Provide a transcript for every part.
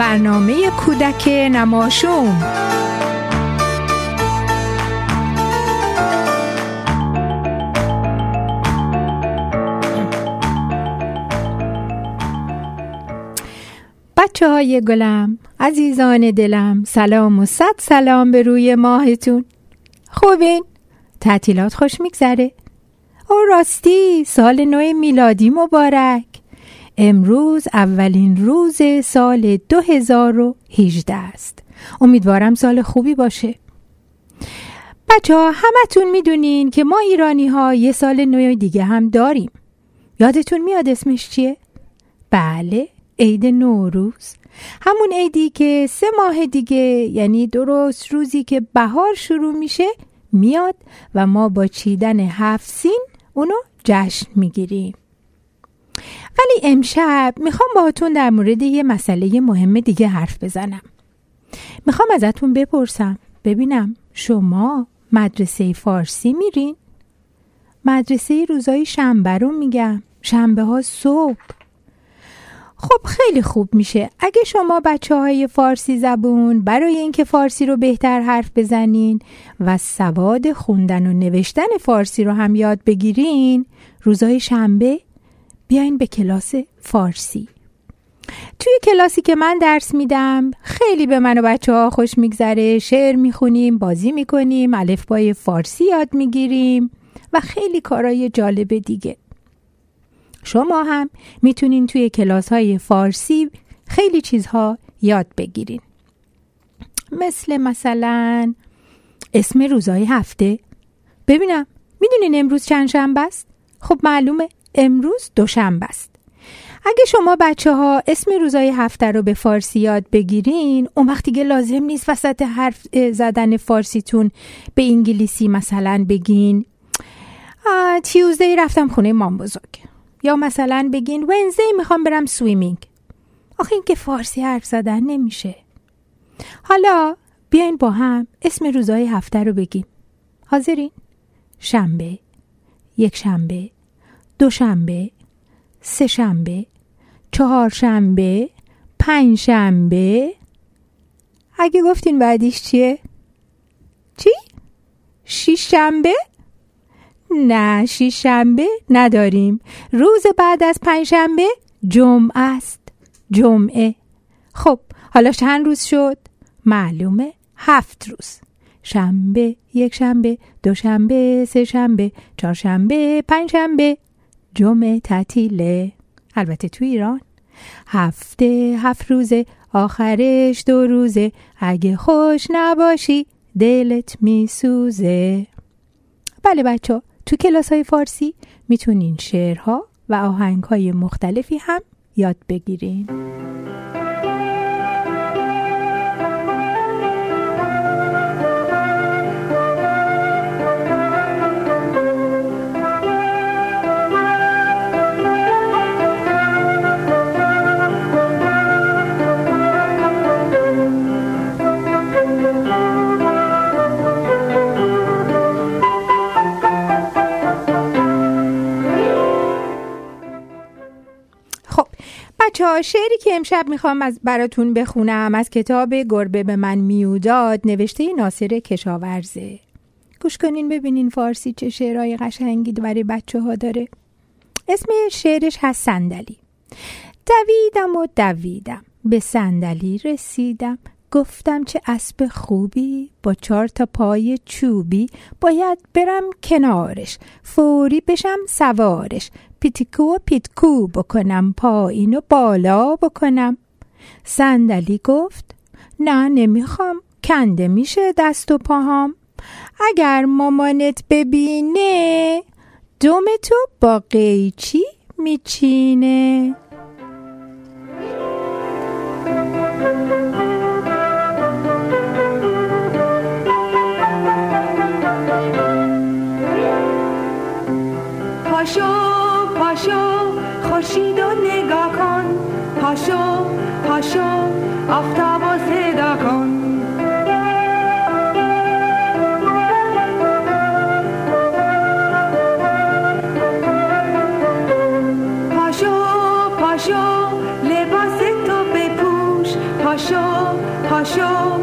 برنامه کودک نماشوم بچه های گلم عزیزان دلم سلام و صد سلام به روی ماهتون خوبین؟ تعطیلات خوش میگذره؟ او راستی سال نو میلادی مبارک امروز اولین روز سال 2018 است. امیدوارم سال خوبی باشه. بچه ها همتون می‌دونین که ما ایرانی ها یه سال نو دیگه هم داریم. یادتون میاد اسمش چیه؟ بله عید نوروز. همون عیدی که سه ماه دیگه یعنی درست روزی که بهار شروع میشه میاد و ما با چیدن هفت سین اونو جشن می‌گیریم. ولی امشب می‌خوام باهاتون در مورد یه مسئله مهم دیگه حرف بزنم. می‌خوام ازتون بپرسم. ببینم شما مدرسه فارسی میرین؟ مدرسه روزای شنبه رو میگم. شنبه ها صبح. خب خیلی خوب میشه. اگه شما بچه های فارسی زبون برای اینکه فارسی رو بهتر حرف بزنین و سواد خوندن و نوشتن فارسی رو هم یاد بگیرین روزای شنبه بیاین به کلاس فارسی. توی کلاسی که من درس میدم خیلی به من و بچه ها خوش میگذره شعر می‌خونیم بازی می‌کنیم الفبای فارسی یاد می‌گیریم و خیلی کارای جالب دیگه. شما هم می‌تونین توی کلاس های فارسی خیلی چیزها یاد بگیرین. مثل مثلا اسم روزهای هفته. ببینم می‌دونین امروز چند شنبه است؟ خب معلومه. امروز دوشنبه است. اگه شما بچه ها اسم روزای هفته رو به فارسی یاد بگیرین اون وقتی که لازم نیست وسط حرف زدن فارسیتون به انگلیسی مثلا بگین. تیوزدی رفتم خونه مام بزرگ. یا مثلا بگین ونزی می‌خوام برم سویمینگ. آخه این که فارسی حرف زدن نمیشه. حالا بیاین با هم اسم روزهای هفته رو بگیم حاضرین؟ شنبه یک شنبه. دو شنبه سه شنبه چهار شنبه پنج شنبه اگه گفتین بعدیش چیه؟ چی؟ شیش شنبه؟ نه شیش شنبه نداریم. روز بعد از پنجشنبه جمعه است. جمعه. خب حالا چند روز شد؟ معلومه هفت روز. شنبه یک شنبه دو شنبه سه شنبه چهارشنبه پنج شنبه جمعه تعطیله. البته تو ایران هفته هفت روزه آخرش دو روزه. اگه خوش نباشی دلت میسوزه. بله بچه تو کلاس های فارسی می‌تونین شعرها و آهنگ های مختلفی هم یاد بگیرین. بچه شعری که امشب می‌خوام از براتون بخونم از کتاب گربه به من میوداد نوشته ناصر کشاورزه. گوش کنین ببینین فارسی چه شعرهای قشنگی برای بچه ها داره. اسم شعرش هست صندلی. دویدم و دویدم به صندلی رسیدم. گفتم چه اسب خوبی با چهار تا پای چوبی. باید برم کنارش فوری بشم سوارش. پیتیکو پیتیکو بکنم پایین و بالا بکنم. صندلی گفت نه نمی‌خوام کنده میشه دست و پاهام. اگر مامانت ببینه دمتو با قیچی میچینه. پاشو آفتاب و صدا کن. پاشو پاشو لباس تو بپوش. پاشو پاشو.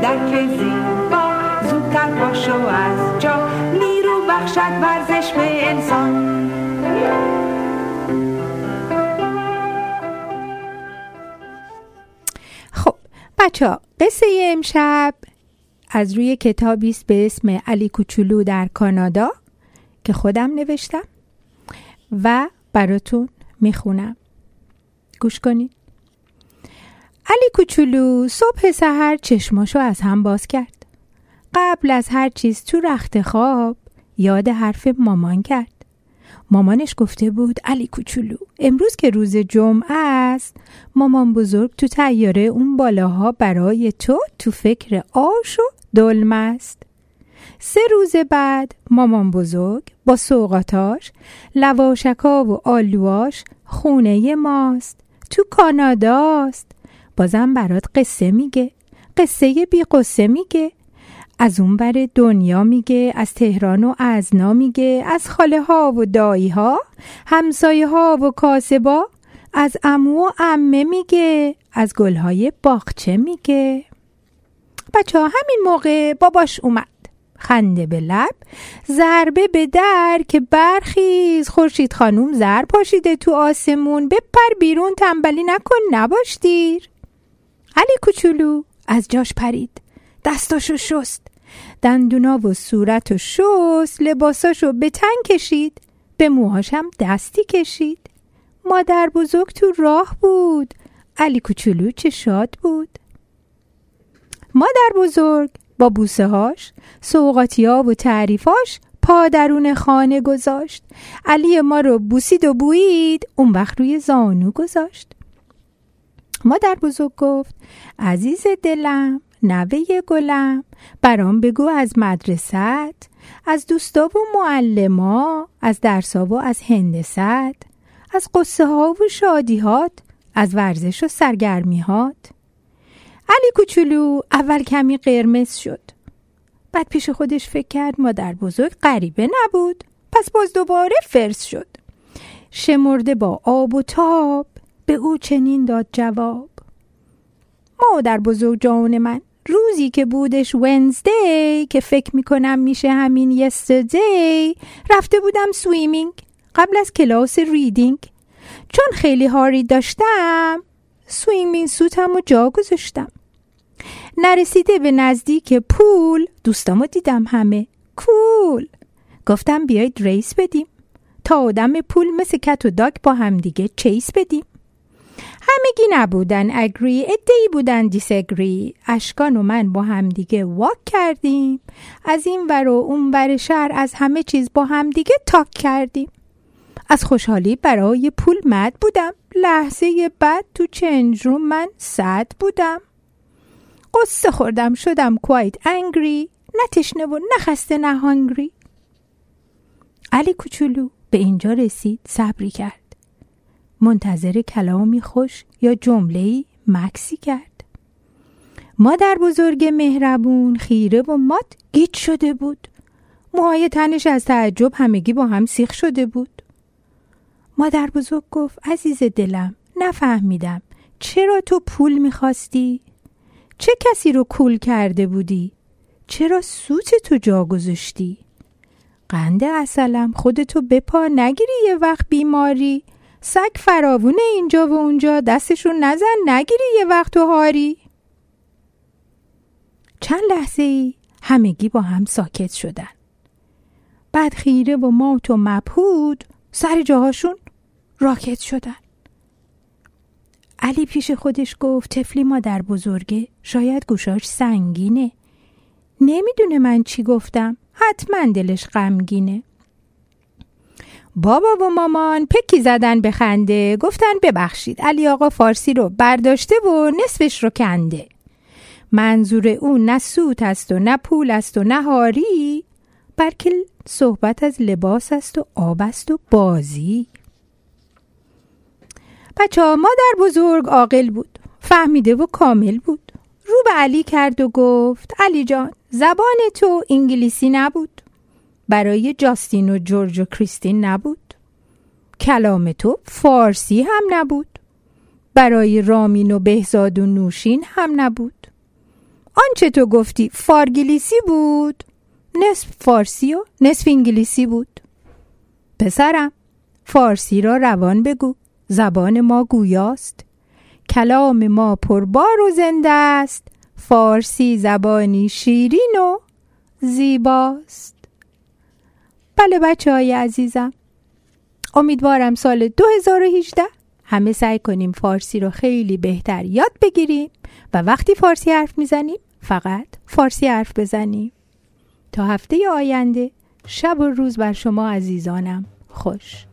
کودک زیبا زودتر پاشو از جا. نیرو بخشد ورزش به انسان. خب بچه قصه امشب از روی کتابی است به اسم علی کوچولو در کانادا که خودم نوشتم و براتون می‌خونم. گوش کنید. علی کوچولو صبح سحر چشماشو از هم باز کرد. قبل از هر چیز تو رخت خواب یاد حرف مامان کرد. مامانش گفته بود علی کوچولو امروز که روز جمعه است مامان بزرگ تو تیاره اون بالاها برای تو تو فکر آش و دلم است. سه روز بعد مامان بزرگ با سوقاتاش لواشکا و آلواش خونه ماست. تو کاناداست بازم برات قصه میگه. قصه بی قصه میگه. از اون بر دنیا میگه از تهران و ازنا میگه از خاله ها و دایی ها همسایه ها و کاسبا از امو و امه میگه از گلهای باغچه میگه. بچه ها همین موقع باباش اومد. خنده به لب ضربه به در که برخیز. خورشید خانوم زر پاشیده تو آسمون. بپر بیرون تنبلی نکن نباش دیر. علی کوچولو از جاش پرید. دستاشو شست. دندونا و صورت و شست. لباساشو به تن کشید. به موهاشم دستی کشید. مادر بزرگ تو راه بود. علی کوچولو چه شاد بود. مادر بزرگ با بوسه هاش سوقاتی ها و تعریفاش پا درون خانه گذاشت. علی ما رو بوسید و بویید. اون وقت روی زانو گذاشت. مادر بزرگ گفت عزیز دلم نوه گلم برام بگو از مدرست از دوستا و معلما از درسا و از هندست از قصه ها و شادیهات از ورزش و سرگرمیهات. علی کوچولو اول کمی قرمز شد. بعد پیش خودش فکر کرد مادر بزرگ غریبه نبود پس باز دوباره قرص شد. شمرده با آب و تاب به او چنین داد جواب. مادر بزرگ جان من روزی که بودش Wednesday که فکر می‌کنم میشه همین yesterday رفته بودم swimming قبل از کلاس reading. چون خیلی hurry داشتم swimming suit م و جا گذاشتم. نرسیده به نزدیک pool دوستامو دیدم همه. cool! گفتم بیایید race بدیم. تا دم pool مثل cat و dog با همدیگه chase بدیم. همگی نبودن. agree عده‌ای بودن. disagree اشکان و من با همدیگه walk کردیم. از این ور و اون ور شهر از همه چیز با همدیگه تاک کردیم. از خوشحالی برای پول مد بودم. لحظه بعد تو چنج رو من صد بودم. قصه خوردم. شدم کوایت انگری نه تشنه و نه خسته نه هانگری علی کوچولو به اینجا رسید. صبری کرد. منتظر کلامی خوش یا جمله مکسی کرد مادر بزرگ مهربون خیره و مات گیت شده بود موهای تنش از تعجب همگی با هم سیخ شده بود مادر بزرگ گفت عزیز دلم نفهمیدم چرا تو پول می‌خواستی؟ چه کسی رو کول کرده بودی؟ چرا سوت تو جا گذاشتی؟ قند اصلم خودتو بپا نگیری یه وقت بیماری سگ فراوونه اینجا و اونجا دستشون نزن نگیری یه وقت و هاری. چند لحظه ای همگی با هم ساکت شدن. بعد خیره و مات و مبهود سر جاهاشون راکت شدن. علی پیش خودش گفت تفلی مادر بزرگه شاید گوشاش سنگینه. نمی‌دونه من چی گفتم حتما دلش غمگینه. بابا و مامان پکی زدن به خنده. گفتن ببخشید علی آقا فارسی رو برداشته و نصفش رو کنده. منظور اون نه سوت است و نه پول است و نه هاری بلکه صحبت از لباس است و آب است و بازی. بچه ها مادر بزرگ عاقل بود فهمیده و کامل بود. رو به علی کرد و گفت علی جان زبان تو انگلیسی نبود. برای جاستین و جورج و کریستین نبود. کلام تو فارسی هم نبود. برای رامین و بهزاد و نوشین هم نبود. آنچه تو گفتی فارگلیسی بود. نصف فارسی و نصف انگلیسی بود. پسرم فارسی را روان بگو. زبان ما گویاست. کلام ما پربار و زنده است. فارسی زبانی شیرین و زیباست. بله بچه های عزیزم. امیدوارم سال 2018 همه سعی کنیم فارسی رو خیلی بهتر یاد بگیریم و وقتی فارسی حرف می‌زنیم فقط فارسی حرف بزنیم. تا هفته آینده شب و روز بر شما عزیزانم. خوش.